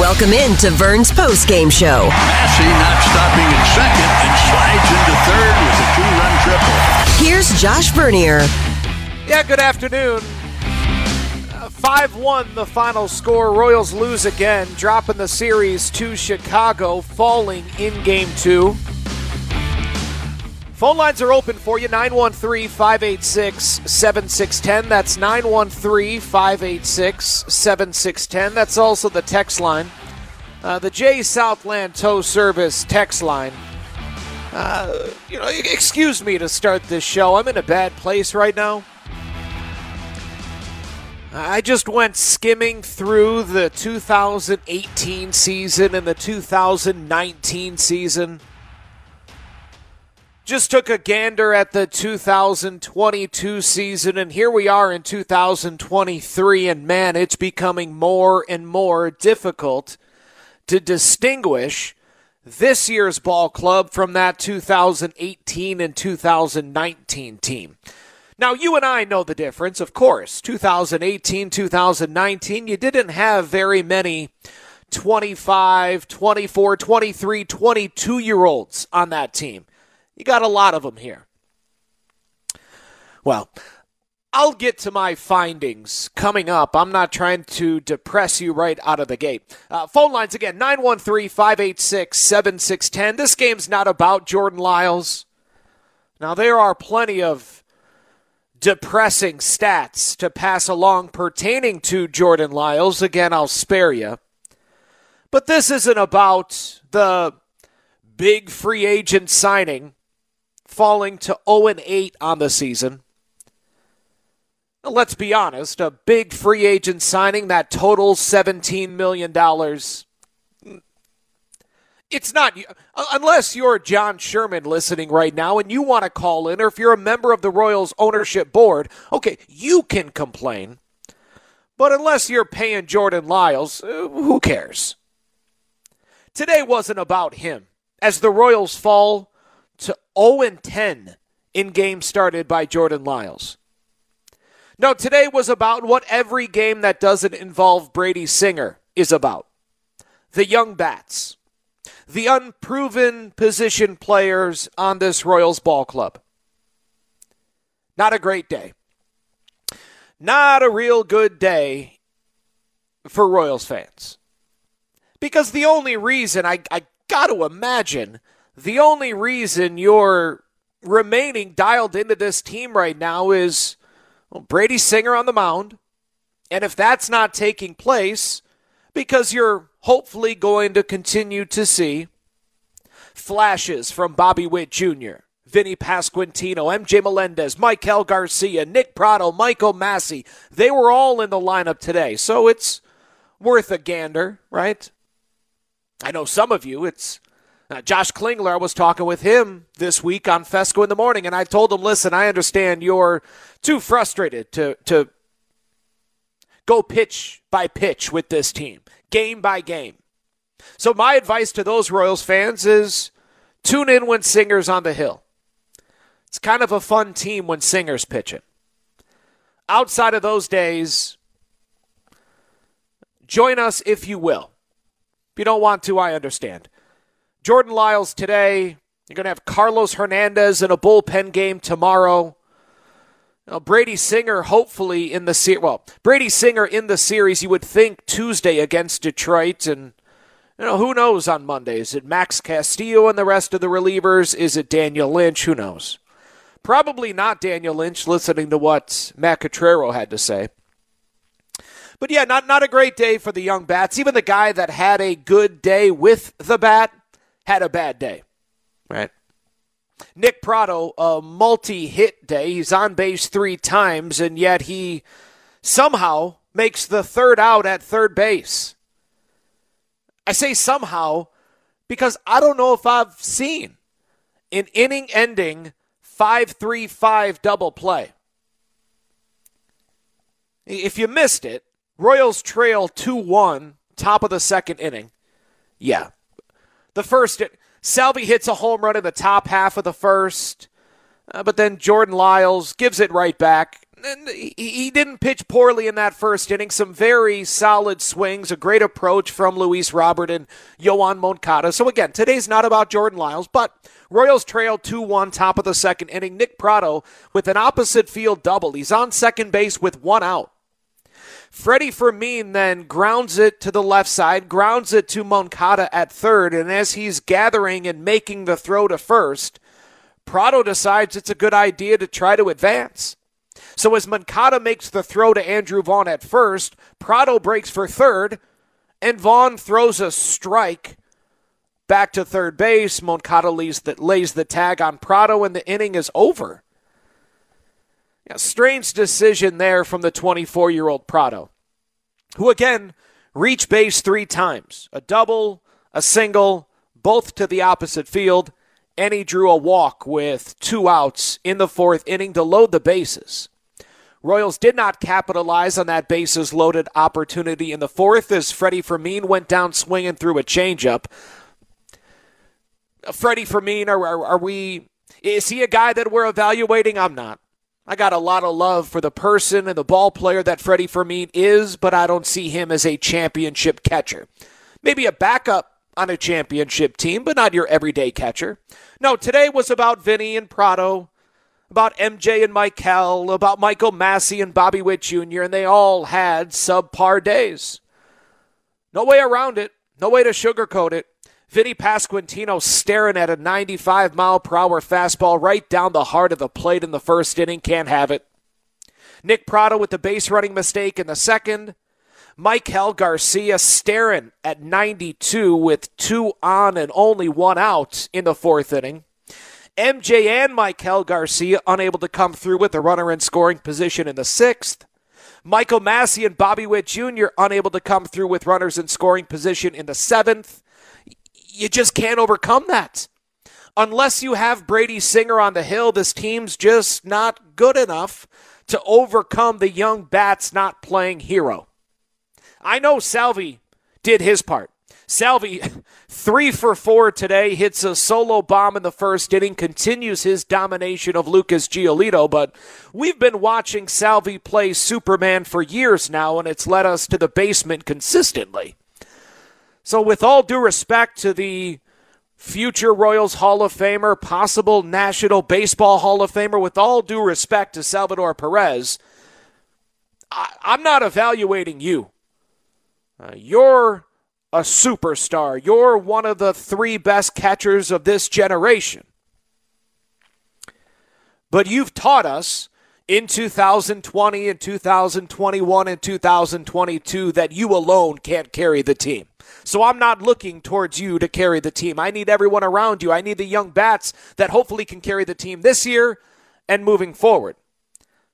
Welcome in to Vern's post-game show. Massey not stopping at second and slides into third with a two-run triple. Here's Josh Vernier. Yeah, good afternoon. Uh, 5 1 the final score. Royals lose again, dropping the series to Chicago, falling in game two. Phone lines are open for you 913 586 7610. That's 913 586 7610. That's also the text line. Uh, the J Southland Tow Service text line. Uh, you know, excuse me to start this show. I'm in a bad place right now. I just went skimming through the 2018 season and the 2019 season. Just took a gander at the 2022 season, and here we are in 2023, and man, it's becoming more and more difficult to distinguish this year's ball club from that 2018 and 2019 team. Now, you and I know the difference, of course. 2018, 2019, you didn't have very many 25, 24, 23, 22 year olds on that team. You got a lot of them here. Well, I'll get to my findings coming up. I'm not trying to depress you right out of the gate. Uh, phone lines again 913 586 7610. This game's not about Jordan Lyles. Now, there are plenty of depressing stats to pass along pertaining to Jordan Lyles. Again, I'll spare you. But this isn't about the big free agent signing falling to 0 8 on the season. Let's be honest, a big free agent signing that totals $17 million. It's not, unless you're John Sherman listening right now and you want to call in, or if you're a member of the Royals ownership board, okay, you can complain. But unless you're paying Jordan Lyles, uh, who cares? Today wasn't about him. As the Royals fall 0 10 in games started by Jordan Lyles. No, today was about what every game that doesn't involve Brady Singer is about the young bats, the unproven position players on this Royals ball club. Not a great day. Not a real good day for Royals fans. Because the only reason I, I got to imagine the only reason you're remaining dialed into this team right now is well, Brady Singer on the mound. And if that's not taking place, because you're hopefully going to continue to see flashes from Bobby Witt Jr., Vinny Pasquantino, MJ Melendez, Maikel Garcia, Nick Pratto, Michael Massey. They were all in the lineup today. So it's worth a gander, right? I know some of you, it's uh, Josh Klingler, I was talking with him this week on Fescoe in the morning, and I told him, listen, I understand you're too frustrated to, to go pitch by pitch with this team, game by game. So, my advice to those Royals fans is tune in when Singer's on the hill. It's kind of a fun team when Singer's pitching. Outside of those days, join us if you will. If you don't want to, I understand. Jordan Lyles today. You're going to have Carlos Hernandez in a bullpen game tomorrow. Now, Brady Singer, hopefully in the series. Well, Brady Singer in the series, you would think Tuesday against Detroit, and You know, who knows on Monday? Is it Max Castillo and the rest of the relievers? Is it Daniel Lynch? Who knows? Probably not Daniel Lynch, listening to what Matt Quatraro had to say. But yeah, not, not a great day for the young bats. Even the guy that had a good day with the bat had a bad day, right? Nick Pratto, a multi hit day. He's on base three times, and yet he somehow makes the third out at third base. I say somehow because I don't know if I've seen an inning ending 5 3 5 double play. If you missed it, Royals trail 2 1, top of the second inning. Yeah. The first, Salvy hits a home run in the top half of the first, uh, but then Jordan Lyles gives it right back And he didn't pitch poorly in that first inning. Some very solid swings, a great approach from Luis Robert and Yoan Moncada. So again, today's not about Jordan Lyles, but Royals trail 2-1 top of the second inning. Nick Pratto with an opposite field double. He's on second base with one out. Freddie Fermin then grounds it to the left side, grounds it to Moncada at third, and as he's gathering and making the throw to first, Pratto decides it's a good idea to try to advance. So as Moncada makes the throw to Andrew Vaughn at first, Pratto breaks for third, and Vaughn throws a strike back to third base. Moncada lays the, lays the tag on Pratto, and the inning is over. Yeah, strange decision there from the 24 year old Pratto, who again reached base three times a double, a single, both to the opposite field, and he drew a walk with two outs in the fourth inning to load the bases. Royals did not capitalize on that bases loaded opportunity in the fourth as Freddie Fermin went down swinging through a changeup. Freddie Fermin, are, are, are we? Is he a guy that we're evaluating? I'm not. I got a lot of love for the person and the ball player that Freddie Fermin is, but I don't see him as a championship catcher. Maybe a backup on a championship team, but not your everyday catcher. No, today was about Vinny and Pratto about MJ and Maikel, about Michael Massey and Bobby Witt Jr., and they all had subpar days. No way around it. No way to sugarcoat it. Vinny Pasquantino staring at a 95 mile per hour fastball right down the heart of the plate in the first inning. Can't have it. Nick Pratto with the base running mistake in the second. Maikel Garcia staring at 92 with two on and only one out in the fourth inning. MJ and Maikel Garcia unable to come through with a runner in scoring position in the sixth. Michael Massey and Bobby Witt Jr. unable to come through with runners in scoring position in the seventh. You just can't overcome that. Unless you have Brady Singer on the hill, this team's just not good enough to overcome the young bats not playing hero. I know Salvi did his part. Salvi, three for four today, hits a solo bomb in the first inning, continues his domination of Lucas Giolito. But we've been watching Salvi play Superman for years now, and it's led us to the basement consistently. So, with all due respect to the future Royals Hall of Famer, possible National Baseball Hall of Famer, with all due respect to Salvador Perez, I- am not evaluating you. Uh, you're a superstar. You're one of the three best catchers of this generation. But you've taught us in 2020 and 2021 and 2022 that you alone can't carry the team. So I'm not looking towards you to carry the team. I need everyone around you. I need the young bats that hopefully can carry the team this year and moving forward.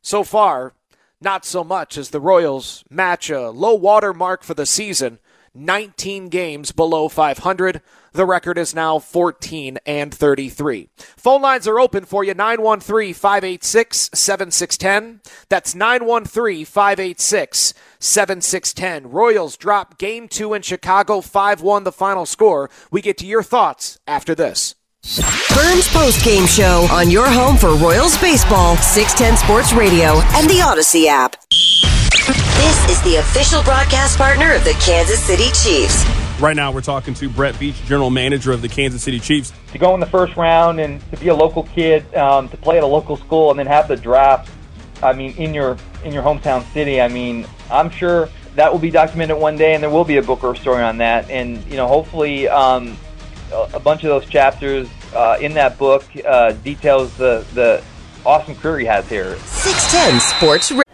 So far, not so much as the Royals match a low water mark for the season 19 games below 500. The record is now 14 and 33. Phone lines are open for you 913 586 7610. That's 913 586 7610. Royals drop game two in Chicago 5 1 the final score. We get to your thoughts after this. Vern's Post Game Show on your home for Royals Baseball, 610 Sports Radio, and the Audacy app. This is the official broadcast partner of the Kansas City Chiefs. Right now, we're talking to Brett Veach, general manager of the Kansas City Chiefs. To go in the first round and to be a local kid, um, to play at a local school, and then have the draft. I mean, in your in your hometown city. I mean, I'm sure that will be documented one day, and there will be a book or a story on that. And you know, hopefully, um, a, a bunch of those chapters uh, in that book uh, details the the awesome career he has here. 610 Sports.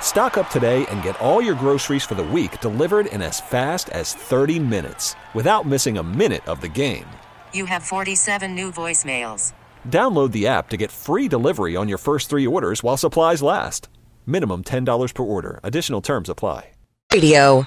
Stock up today and get all your groceries for the week delivered in as fast as 30 minutes without missing a minute of the game. You have 47 new voicemails. Download the app to get free delivery on your first three orders while supplies last. Minimum $10 per order. Additional terms apply. Radio.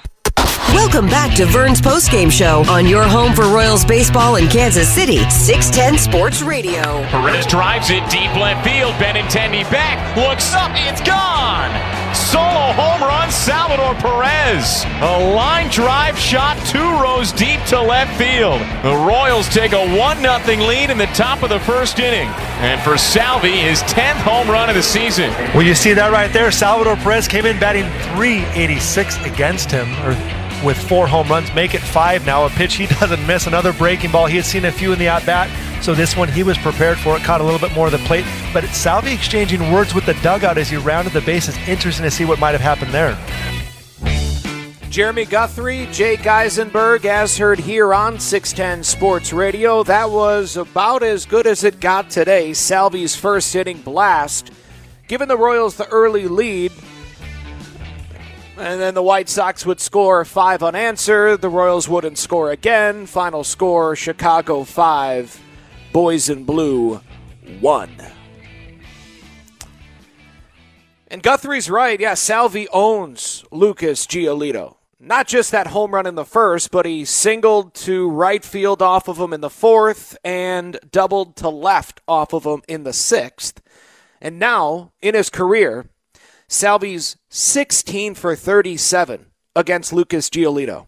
Welcome back to Vern's postgame show on your home for Royals baseball in Kansas City, 610 Sports Radio. Perez drives it deep left field. Benintendi back, looks up, it's gone. Solo home run, Salvador Perez. A line drive shot two rows deep to left field. The Royals take a 1 0 lead in the top of the first inning. And for Salvi, his 10th home run of the season. Well, you see that right there. Salvador Perez came in batting 386 against him, or with four home runs, make it five now. A pitch he doesn't miss, another breaking ball. He had seen a few in the at bat, so this one he was prepared for it, caught a little bit more of the plate. But it's Salvi exchanging words with the dugout as he rounded the bases. Interesting to see what might have happened there. Jeremy Guthrie, Jake Eisenberg, as heard here on 610 Sports Radio. That was about as good as it got today. Salvi's first inning blast, giving the Royals the early lead. And then the White Sox would score five unanswered. The Royals wouldn't score again. Final score Chicago five, Boys in Blue one. And Guthrie's right. Yeah, Salvi owns Lucas Giolito. Not just that home run in the first, but he singled to right field off of him in the fourth and doubled to left off of him in the sixth. And now, in his career, Salvi's 16 for 37 against Lucas Giolito.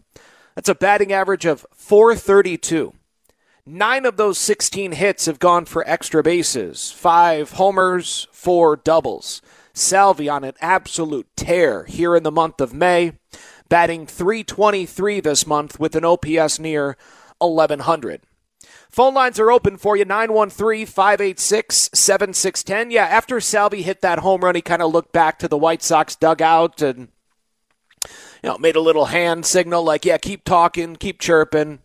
That's a batting average of 432. Nine of those 16 hits have gone for extra bases, five homers, four doubles. Salvi on an absolute tear here in the month of May, batting 323 this month with an OPS near 1100. Phone lines are open for you 913 586 7610. Yeah, after Salvi hit that home run, he kind of looked back to the White Sox dugout and you know, made a little hand signal like, yeah, keep talking, keep chirping.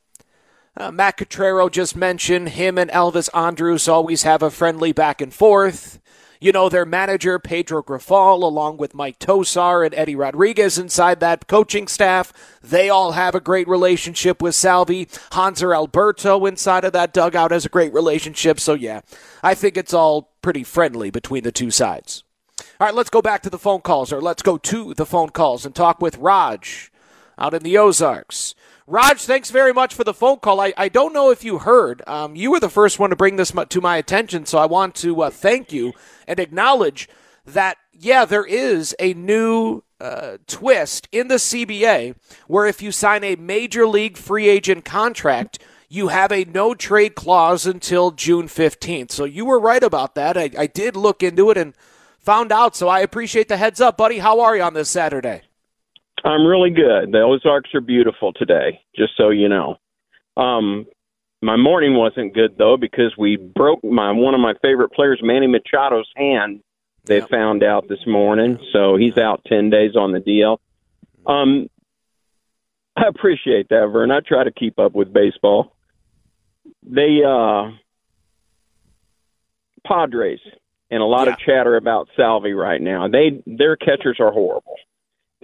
Uh, Matt Quatraro just mentioned him and Elvis Andrus always have a friendly back and forth. You know, their manager, Pedro Grifol, along with Mike Tosar and Eddie Rodriguez inside that coaching staff, they all have a great relationship with Salvi. Hanser Alberto inside of that dugout has a great relationship. So, yeah, I think it's all pretty friendly between the two sides. All right, let's go back to the phone calls, or let's go to the phone calls and talk with Raj out in the Ozarks. Raj, thanks very much for the phone call. I, I don't know if you heard. Um, you were the first one to bring this to my attention, so I want to uh, thank you and acknowledge that, yeah, there is a new uh, twist in the CBA where if you sign a major league free agent contract, you have a no trade clause until June 15th. So you were right about that. I, I did look into it and found out, so I appreciate the heads up, buddy. How are you on this Saturday? I'm really good. The Ozarks are beautiful today, just so you know. Um, my morning wasn't good though because we broke my one of my favorite players, Manny Machado's hand. They yep. found out this morning, so he's out ten days on the deal. Um, I appreciate that, Vern. I try to keep up with baseball. They uh, Padres and a lot yeah. of chatter about Salvi right now. They their catchers are horrible.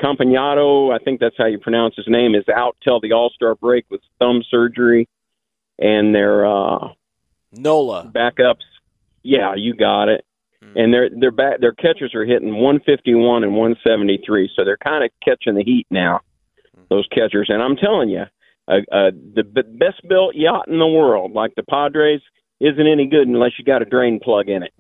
Campagnaro, I think that's how you pronounce his name, is out till the All Star break with thumb surgery, and their uh, Nola backups. Yeah, you got it. Mm-hmm. And their their back their catchers are hitting 151 and 173, so they're kind of catching the heat now. Mm-hmm. Those catchers, and I'm telling you, a, a the b- best built yacht in the world, like the Padres, isn't any good unless you got a drain plug in it.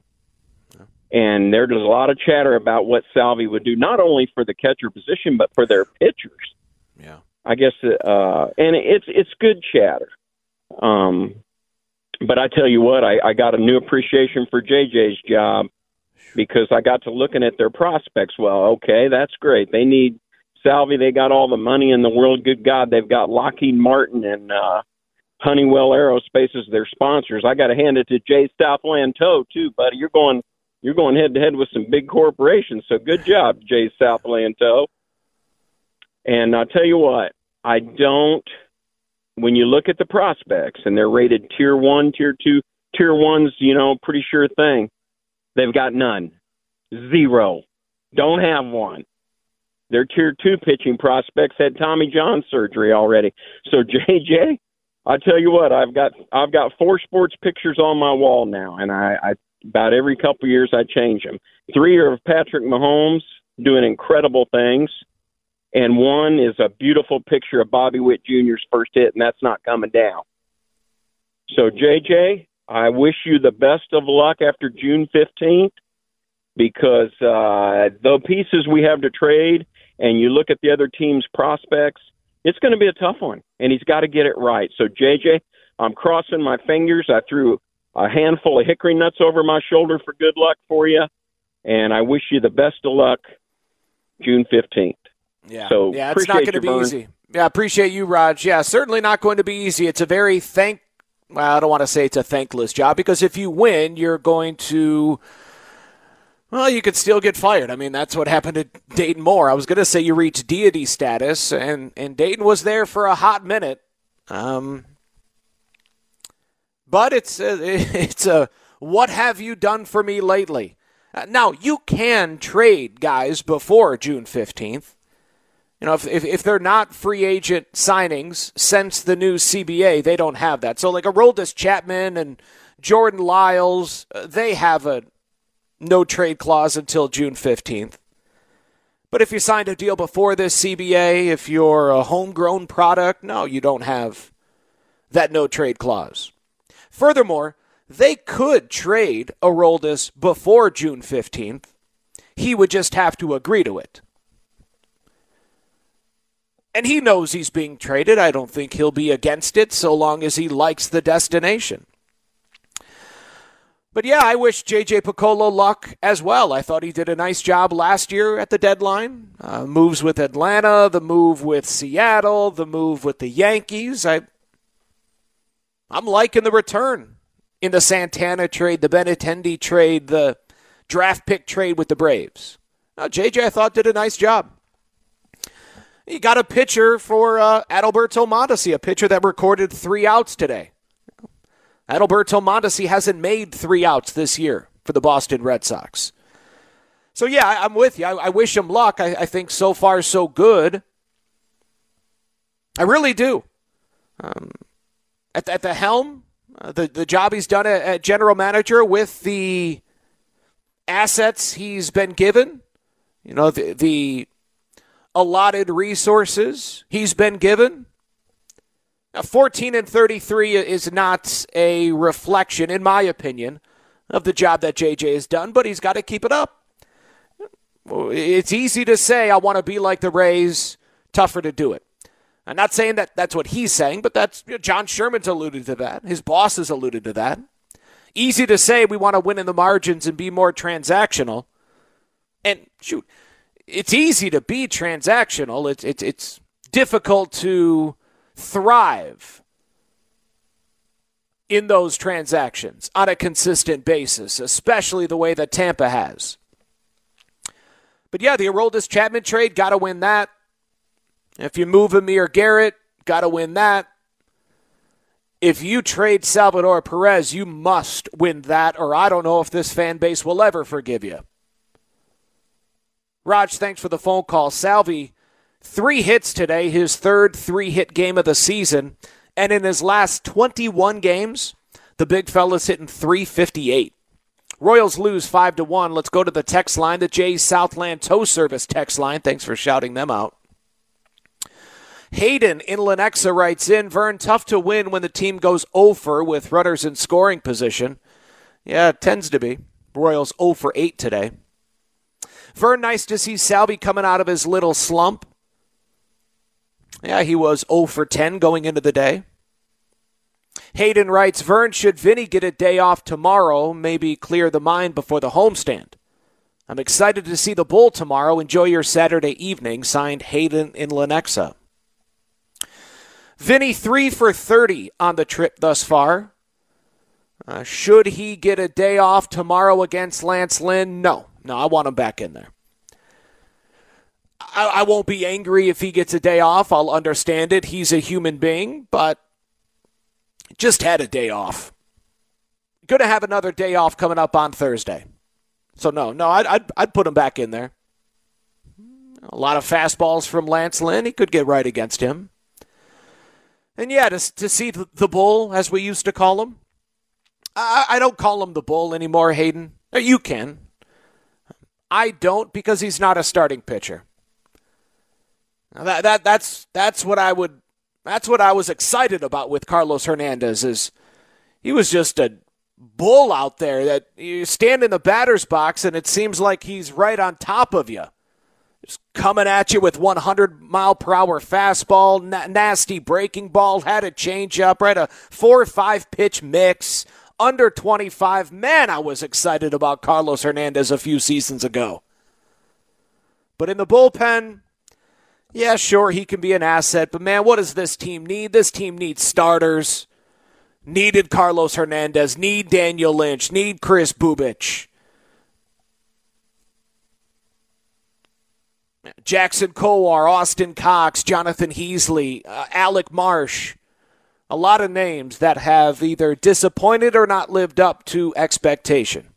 And there's a lot of chatter about what Salvi would do, not only for the catcher position, but for their pitchers. Yeah. I guess, uh, and it's it's good chatter. Um, but I tell you what, I, I got a new appreciation for JJ's job because I got to looking at their prospects. Well, okay, that's great. They need Salvi. They got all the money in the world. Good God, they've got Lockheed Martin and uh, Honeywell Aerospace as their sponsors. I got to hand it to Jay Southland Toe too, buddy. You're going you're going head to head with some big corporations. So good job, Jay Southland Toe. And I'll tell you what, I don't. When you look at the prospects and they're rated tier one, tier two, tier one's, you know, pretty sure thing. They've got none, zero, don't have one. Their tier two pitching prospects had Tommy John surgery already. So JJ, I tell you what, I've got I've got four sports pictures on my wall now, and I, I about every couple of years I change them. Three are of Patrick Mahomes doing incredible things, and one is a beautiful picture of Bobby Witt Jr.'s first hit, and that's not coming down. So JJ, I wish you the best of luck after June fifteenth, because uh, the pieces we have to trade, and you look at the other team's prospects, it's going to be a tough one, and he's got to get it right. So JJ, I'm crossing my fingers. I threw a handful of hickory nuts over my shoulder for good luck for you, and I wish you the best of luck June fifteenth. Yeah. So yeah, it's not going to be Vern. easy. Yeah, appreciate you, Raj. Yeah, certainly not going to be easy. It's a very thank. Well, I don't want to say it's a thankless job because if you win, you're going to. Well, you could still get fired. I mean, that's what happened to Dayton Moore. I was going to say you reached deity status, and and Dayton was there for a hot minute. Um, but it's a, it's a what have you done for me lately? Uh, now you can trade guys before June fifteenth. You know, if, if, if they're not free agent signings since the new CBA, they don't have that. So, like a Aroldis Chapman and Jordan Lyles, uh, they have a no trade clause until June 15th. But if you signed a deal before this CBA, if you're a homegrown product, no, you don't have that no trade clause. Furthermore, they could trade Aroldis before June 15th. He would just have to agree to it. And he knows he's being traded. I don't think he'll be against it so long as he likes the destination. But yeah, I wish JJ Picollo luck as well. I thought he did a nice job last year at the deadline. Uh, moves with Atlanta, the move with Seattle, the move with the Yankees. I, I'm liking the return in the Santana trade, the Benintendi trade, the draft pick trade with the Braves. Now, JJ, I thought did a nice job. You got a pitcher for uh, Adalberto Mondesi, a pitcher that recorded three outs today. Adalberto Mondesi hasn't made three outs this year for the Boston Red Sox. So, yeah, I, am with you. I, I, wish him luck. I, I, think so far, so good. I really do. Um, at, at, the helm, uh, the, the job he's done at, at general manager with the assets he's been given, you know, the, the allotted resources he's been given. Now, 14 and 33 is not a reflection, in my opinion, of the job that JJ has done, but he's got to keep it up. It's easy to say, I want to be like the Rays, tougher to do it. I'm not saying that that's what he's saying, but that's you know, John Sherman's alluded to that. His boss has alluded to that. Easy to say we want to win in the margins and be more transactional. And shoot, it's easy to be transactional. It's it's it's difficult to thrive in those transactions on a consistent basis, especially the way that Tampa has. But yeah, the Aroldis Chapman trade, got to win that. If you move Amir Garrett, got to win that. If you trade Salvador Perez, you must win that, or I don't know if this fan base will ever forgive you. Raj, thanks for the phone call. Salvi, three hits today, his third three hit game of the season. And in his last 21 games, the big fella's hitting 358. Royals lose 5 to 1. Let's go to the text line, the Jays Southland Tow Service text line. Thanks for shouting them out. Hayden in Lenexa writes in Vern, tough to win when the team goes over with runners in scoring position. Yeah, it tends to be. Royals 0 for 8 today. Vern, nice to see Salvy coming out of his little slump. Yeah, he was 0 for 10 going into the day. Hayden writes Vern, should Vinny get a day off tomorrow, maybe clear the mind before the homestand? I'm excited to see the Bull tomorrow. Enjoy your Saturday evening. Signed Hayden in Lenexa. Vinny, 3 for 30 on the trip thus far. Uh, should he get a day off tomorrow against Lance Lynn? No. No, I want him back in there. I, I won't be angry if he gets a day off. I'll understand it. He's a human being, but just had a day off. Going to have another day off coming up on Thursday. So, no, no, I'd, I'd, I'd put him back in there. A lot of fastballs from Lance Lynn. He could get right against him. And yeah, to, to see the, the bull, as we used to call him, I, I don't call him the bull anymore, Hayden. Uh, you can. I don't because he's not a starting pitcher. Now that that that's that's what I would that's what I was excited about with Carlos Hernandez is he was just a bull out there that you stand in the batter's box and it seems like he's right on top of you. Coming at you with 100 mile per hour fastball, na- nasty breaking ball, had a changeup, right? A four or five pitch mix, under 25. Man, I was excited about Carlos Hernandez a few seasons ago. But in the bullpen, yeah, sure, he can be an asset, but man, what does this team need? This team needs starters. Needed Carlos Hernandez, need Daniel Lynch, need Chris Bubic. Jackson Kowar, Austin Cox, Jonathan Heasley, uh, Alec Marsh. A lot of names that have either disappointed or not lived up to expectation.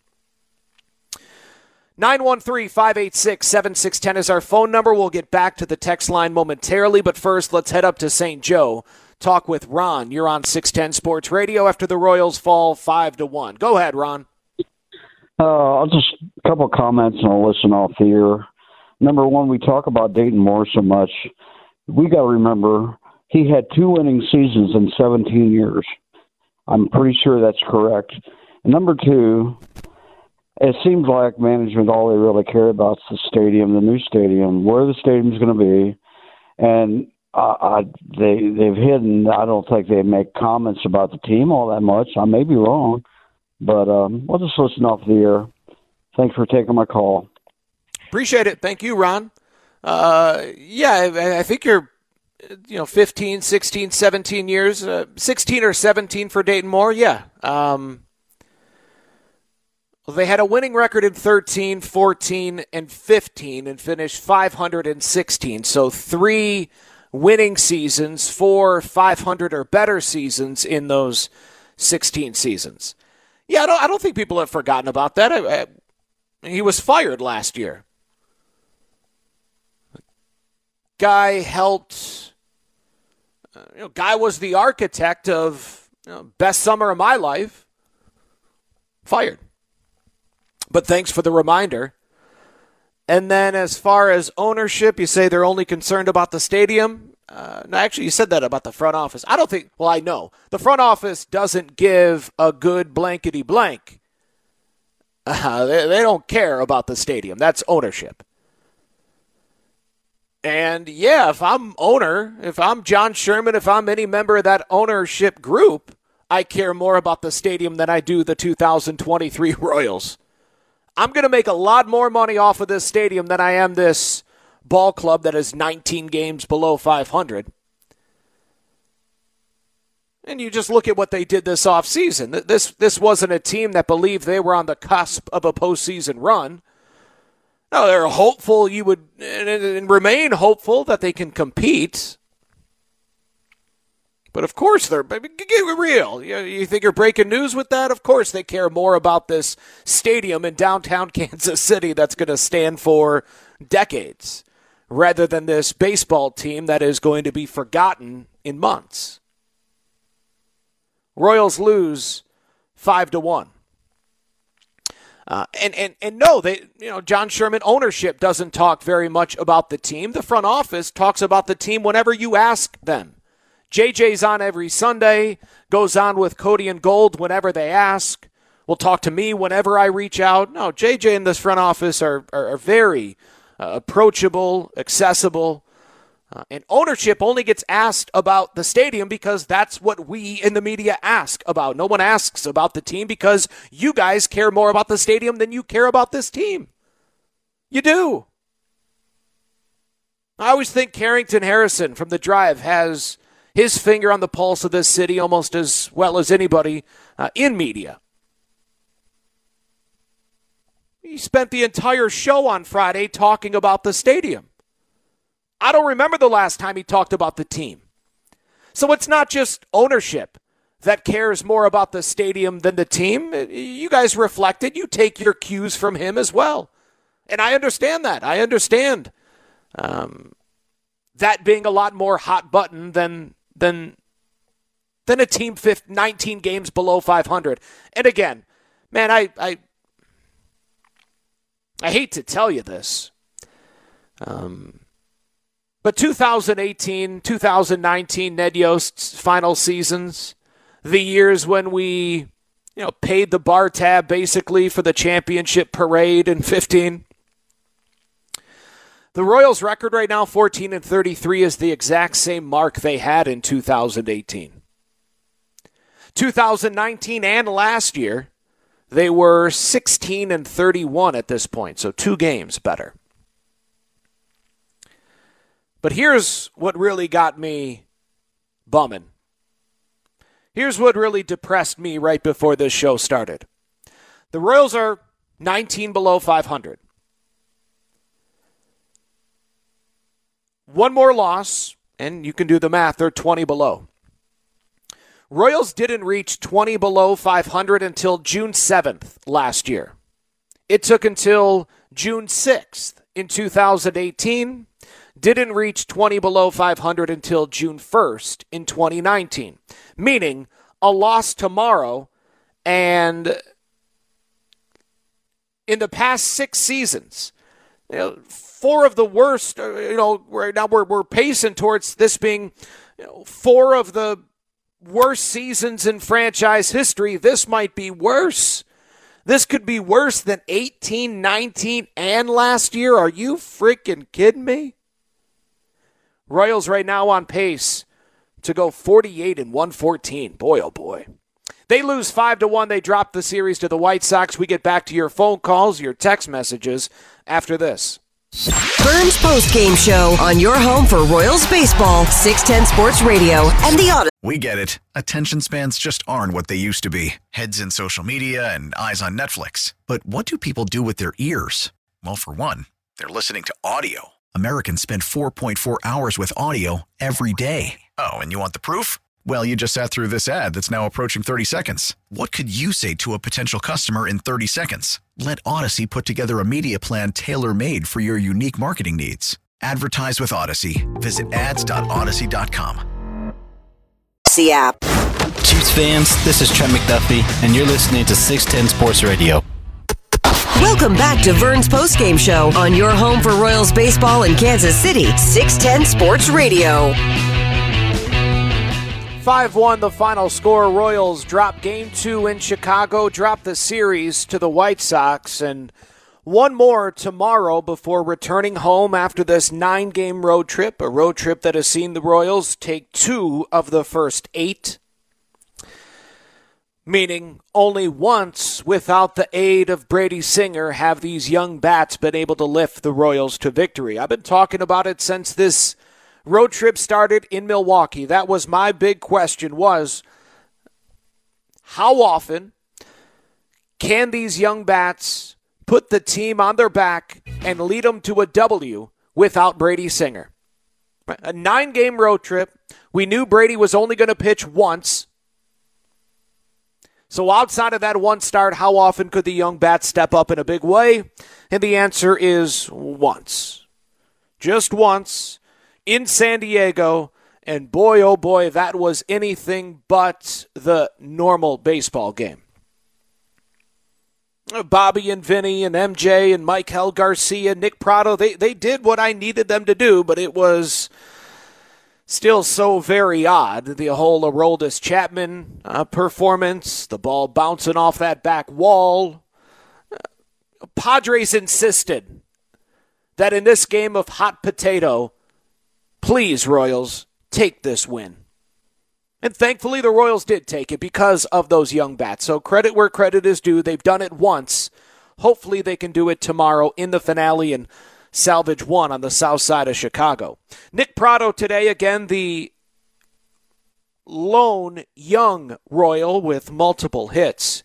913 586 7610 is our phone number. We'll get back to the text line momentarily, but first, let's head up to St. Joe. Talk with Ron. You're on 610 Sports Radio after the Royals fall 5 to 1. Go ahead, Ron. Uh, I'll just a couple comments and I'll listen off here. Number one, we talk about Dayton Moore so much. We got to remember he had two winning seasons in 17 years. I'm pretty sure that's correct. And number two, it seems like management all they really care about is the stadium, the new stadium, where the stadium's going to be, and uh, I, they they've hidden. I don't think they make comments about the team all that much. I may be wrong, but um, we'll just listen off the air. Thanks for taking my call. Appreciate it. Thank you, Ron. Uh, yeah, I, I, think you're, you know, 15, 16, 17 years, uh, 16 or 17 for Dayton Moore. Yeah. Um, well, they had a winning record in 13, 14, and 15 and finished 516. So three winning seasons, four 500 or better seasons in those 16 seasons. Yeah, I don't, I don't think people have forgotten about that. I, I, he was fired last year. Guy helped. Uh, you know, guy was the architect of you know, best summer of my life. Fired. But thanks for the reminder. And then, as far as ownership, you say they're only concerned about the stadium. Uh, no, actually, you said that about the front office. I don't think. Well, I know the front office doesn't give a good blankety blank. Uh, they, they don't care about the stadium. That's ownership. And yeah, if I'm owner, if I'm John Sherman, if I'm any member of that ownership group, I care more about the stadium than I do the 2023 Royals. I'm going to make a lot more money off of this stadium than I am this ball club that is 19 games below 500. And you just look at what they did this offseason. This this wasn't a team that believed they were on the cusp of a postseason run. No, they're hopeful you would and remain hopeful that they can compete. But of course, they're get real. You think you're breaking news with that? Of course, they care more about this stadium in downtown Kansas City that's going to stand for decades, rather than this baseball team that is going to be forgotten in months. Royals lose five to one. Uh, and, and, and no, they, you know, John Sherman ownership doesn't talk very much about the team. The front office talks about the team whenever you ask them. JJ's on every Sunday, goes on with Cody and Gold whenever they ask, will talk to me whenever I reach out. No, JJ and this front office are, are, are very uh, approachable, accessible. Uh, and ownership only gets asked about the stadium because that's what we in the media ask about. No one asks about the team because you guys care more about the stadium than you care about this team. You do. I always think Carrington Harrison from the drive has his finger on the pulse of this city almost as well as anybody uh, in media. He spent the entire show on Friday talking about the stadium. I don't remember the last time he talked about the team. So it's not just ownership that cares more about the stadium than the team. You guys reflected. You take your cues from him as well. And I understand that. I understand um, that being a lot more hot button than than than a team 15, 19 games below 500. And again, man, I I, I hate to tell you this. Um, but 2018, 2019, Ned Yost's final seasons, the years when we, you know, paid the bar tab basically for the championship parade in 15. The Royals' record right now, 14 and 33, is the exact same mark they had in 2018. 2019 and last year, they were 16 and 31 at this point, so two games better. But here's what really got me bumming. Here's what really depressed me right before this show started. The Royals are 19 below 500. One more loss, and you can do the math, they're 20 below. Royals didn't reach 20 below 500 until June 7th last year. It took until June 6th in 2018 didn't reach 20 below 500 until June 1st in 2019, meaning a loss tomorrow. And in the past six seasons, you know, four of the worst, uh, you know, right now we're, we're pacing towards this being you know, four of the worst seasons in franchise history. This might be worse. This could be worse than 18, 19, and last year. Are you freaking kidding me? Royals right now on pace to go 48 and 114. Boy, oh boy. They lose 5 to 1. They drop the series to the White Sox. We get back to your phone calls, your text messages after this. Vern's Post Game Show on your home for Royals baseball, 610 Sports Radio, and the Auto. We get it. Attention spans just aren't what they used to be heads in social media and eyes on Netflix. But what do people do with their ears? Well, for one, they're listening to audio. Americans spend 4.4 hours with audio every day. Oh, and you want the proof? Well, you just sat through this ad that's now approaching 30 seconds. What could you say to a potential customer in 30 seconds? Let Audacy put together a media plan tailor made for your unique marketing needs. Advertise with Audacy. Visit ads.audacy.com. See app. Chiefs fans, this is Trent McDuffie, and you're listening to 610 Sports Radio. Welcome back to Vern's postgame show on your home for Royals baseball in Kansas City, 610 Sports Radio. 5 1, the final score. Royals drop game two in Chicago, drop the series to the White Sox, and one more tomorrow before returning home after this nine game road trip. A road trip that has seen the Royals take two of the first eight meaning only once without the aid of Brady Singer have these young bats been able to lift the Royals to victory. I've been talking about it since this road trip started in Milwaukee. That was my big question was how often can these young bats put the team on their back and lead them to a W without Brady Singer? A nine game road trip. We knew Brady was only going to pitch once so, outside of that one start, how often could the young bat step up in a big way? And the answer is once. Just once in San Diego. And boy, oh boy, that was anything but the normal baseball game. Bobby and Vinny and MJ and Maikel Garcia, Nick Pratto, they, they did what I needed them to do, but it was still so very odd. The whole Aroldis Chapman uh, performance, the ball bouncing off that back wall. Uh, Padres insisted that in this game of hot potato, please, Royals, take this win. And thankfully, the Royals did take it because of those young bats. So credit where credit is due. They've done it once. Hopefully, they can do it tomorrow in the finale and salvage one on the south side of Chicago. Nick Pratto today, again, the lone young Royal with multiple hits.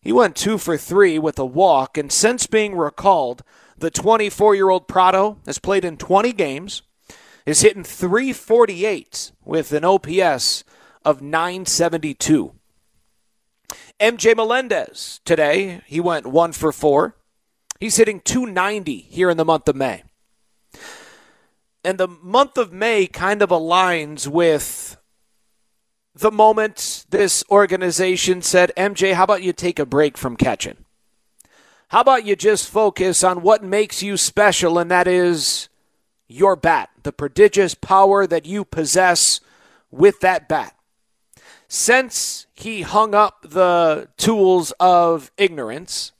He went two for three with a walk, and since being recalled, the 24 year old Pratto has played in 20 games, is hitting 348 with an OPS of 972. MJ Melendez today, he went one for four. He's hitting 290 here in the month of May. And the month of May kind of aligns with the moment this organization said, MJ, how about you take a break from catching? How about you just focus on what makes you special, and that is your bat, the prodigious power that you possess with that bat. Since he hung up the tools of ignorance,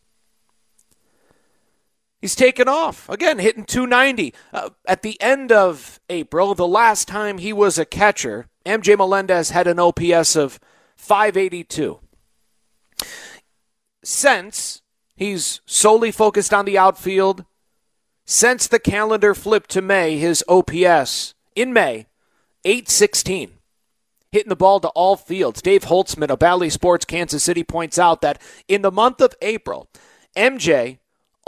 he's taken off. Again, hitting 290. Uh, at the end of April, the last time he was a catcher, MJ Melendez had an OPS of 582. Since He's solely focused on the outfield. Since the calendar flipped to May, his OPS in May, 816. Hitting the ball to all fields. Dave Holtzman of Bally Sports Kansas City points out that in the month of April, MJ,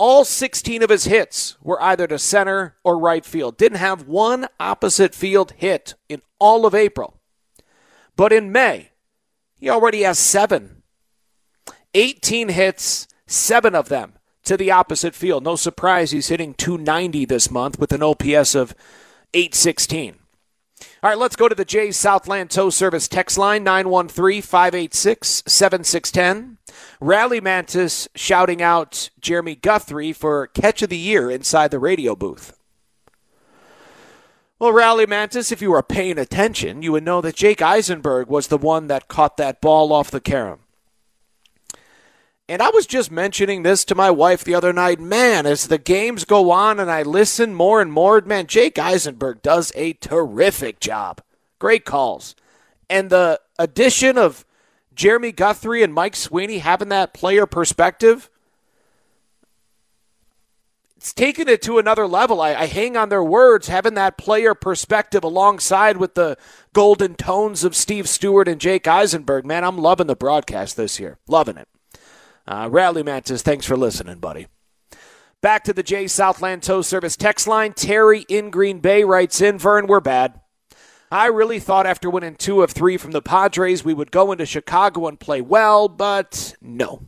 all 16 of his hits were either to center or right field. Didn't have one opposite field hit in all of April. But in May, he already has seven. 18 hits, seven of them to the opposite field. No surprise he's hitting 290 this month with an OPS of 816. All right, let's go to the Jays Southland Tow Service text line 913 586 7610. Rally Mantis shouting out Jeremy Guthrie for catch of the year inside the radio booth. Well, Rally Mantis, if you were paying attention, you would know that Jake Eisenberg was the one that caught that ball off the carom. And I was just mentioning this to my wife the other night. Man, as the games go on and I listen more and more, man, Jake Eisenberg does a terrific job. Great calls. And the addition of Jeremy Guthrie and Mike Sweeney having that player perspective, it's taken it to another level. I, I, hang on their words, having that player perspective alongside with the golden tones of Steve Stewart and Jake Eisenberg. Man, I'm loving the broadcast this year. Loving it. Uh, Rally Mantis, thanks for listening, buddy. Back to the J Southland Tow Service text line. Terry in Green Bay writes in, Vern, we're bad. I really thought after winning two of three from the Padres, we would go into Chicago and play well, but no.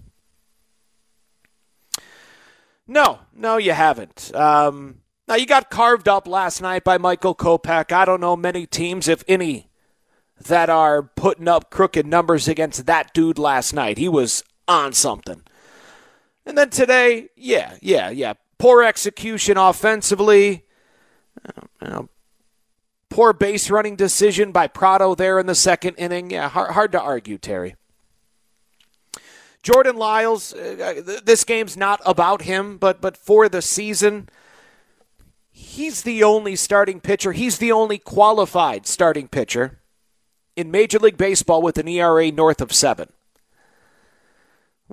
No, no, you haven't. Um, now, you got carved up last night by Michael Kopech. I don't know many teams, if any, that are putting up crooked numbers against that dude last night. He was on something. And then today, yeah, yeah, yeah. Poor execution offensively. Uh, poor base running decision by Pratto there in the second inning. Yeah, hard, hard to argue, Terry. Jordan Lyles, uh, this game's not about him, but but for the season, he's the only starting pitcher. He's the only qualified starting pitcher in Major League Baseball with an ERA north of seven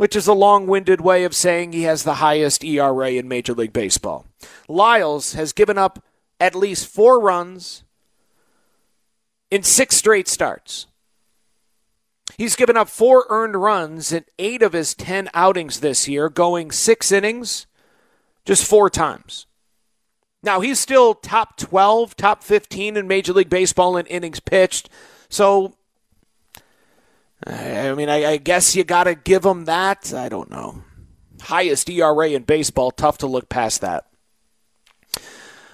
which is a long winded way of saying he has the highest ERA in Major League Baseball. Lyles has given up at least four runs in six straight starts. He's given up four earned runs in eight of his 10 outings this year, going six innings just four times. Now, he's still top 12, top 15 in Major League Baseball in innings pitched. So I mean, I, I guess you got to give them that. I don't know. Highest ERA in baseball. Tough to look past that.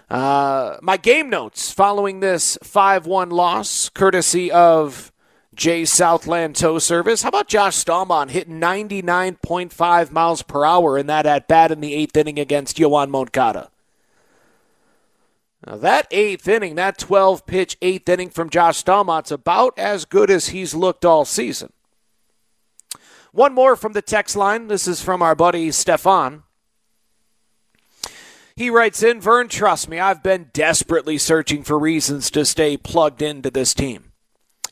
Uh, my game notes following this 5 1 loss, courtesy of Jay Southland Tow Service. How about Josh Staumont hitting 99.5 miles per hour in that at bat in the eighth inning against Yoan Moncada? Now, that eighth inning, that 12 pitch eighth inning from Josh Staumont's about as good as he's looked all season. One more from the text line. This is from our buddy Stefan. He writes in Vern, trust me, I've been desperately searching for reasons to stay plugged into this team.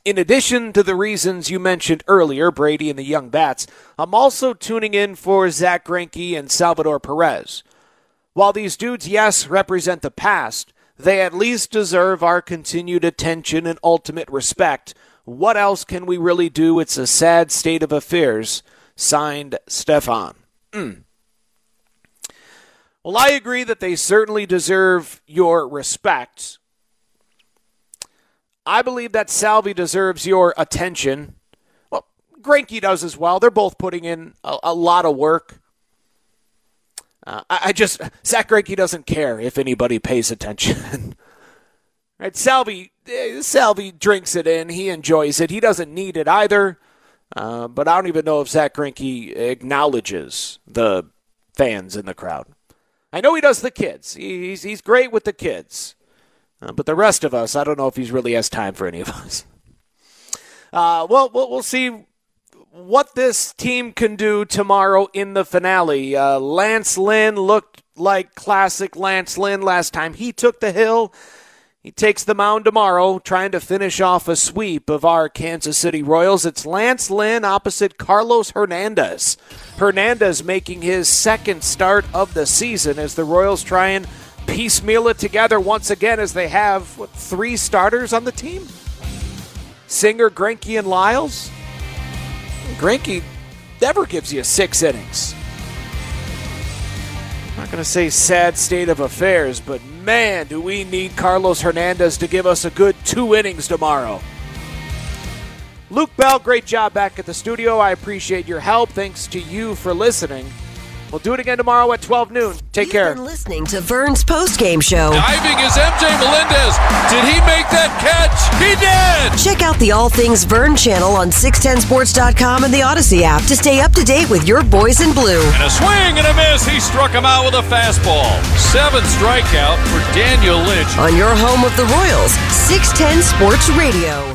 In addition to the reasons you mentioned earlier, Brady and the Young Bats, I'm also tuning in for Zach Greinke and Salvador Perez. While these dudes, yes, represent the past, they at least deserve our continued attention and ultimate respect. What else can we really do? It's a sad state of affairs. Signed, Stefan. Mm. Well, I agree that they certainly deserve your respect. I believe that Salvy deserves your attention. Well, Greinke does as well. They're both putting in a, a lot of work. Uh, I, I, just Zach Greinke doesn't care if anybody pays attention. right? Salvy, eh, Salvy drinks it in. He enjoys it. He doesn't need it either. Uh, but I don't even know if Zach Greinke acknowledges the fans in the crowd. I know he does the kids. He's he's great with the kids. Uh, but the rest of us, I don't know if he's really has time for any of us. Uh, well, well, we'll see what this team can do tomorrow in the finale. Uh, Lance Lynn looked like classic Lance Lynn last time he took the hill. He takes the mound tomorrow, trying to finish off a sweep of our Kansas City Royals. It's Lance Lynn opposite Carlos Hernandez. Hernandez making his second start of the season as the Royals try and piecemeal it together once again as they have what, three starters on the team? Singer, Greinke, and Lyles? Greinke never gives you six innings. I'm not going to say sad state of affairs, but man, do we need Carlos Hernandez to give us a good two innings tomorrow. Luke Bell, great job back at the studio. I appreciate your help. Thanks to you for listening. We'll do it again tomorrow at 12 noon. Take You've care. Been listening to Vern's post game show. Diving is MJ Melendez. Did he make that catch? He did. Check out the All Things Vern channel on 610sports.com and the Audacy app to stay up to date with your boys in blue. And a swing and a miss. He struck him out with a fastball. Seventh strikeout for Daniel Lynch. On your home of the Royals, 610 Sports Radio.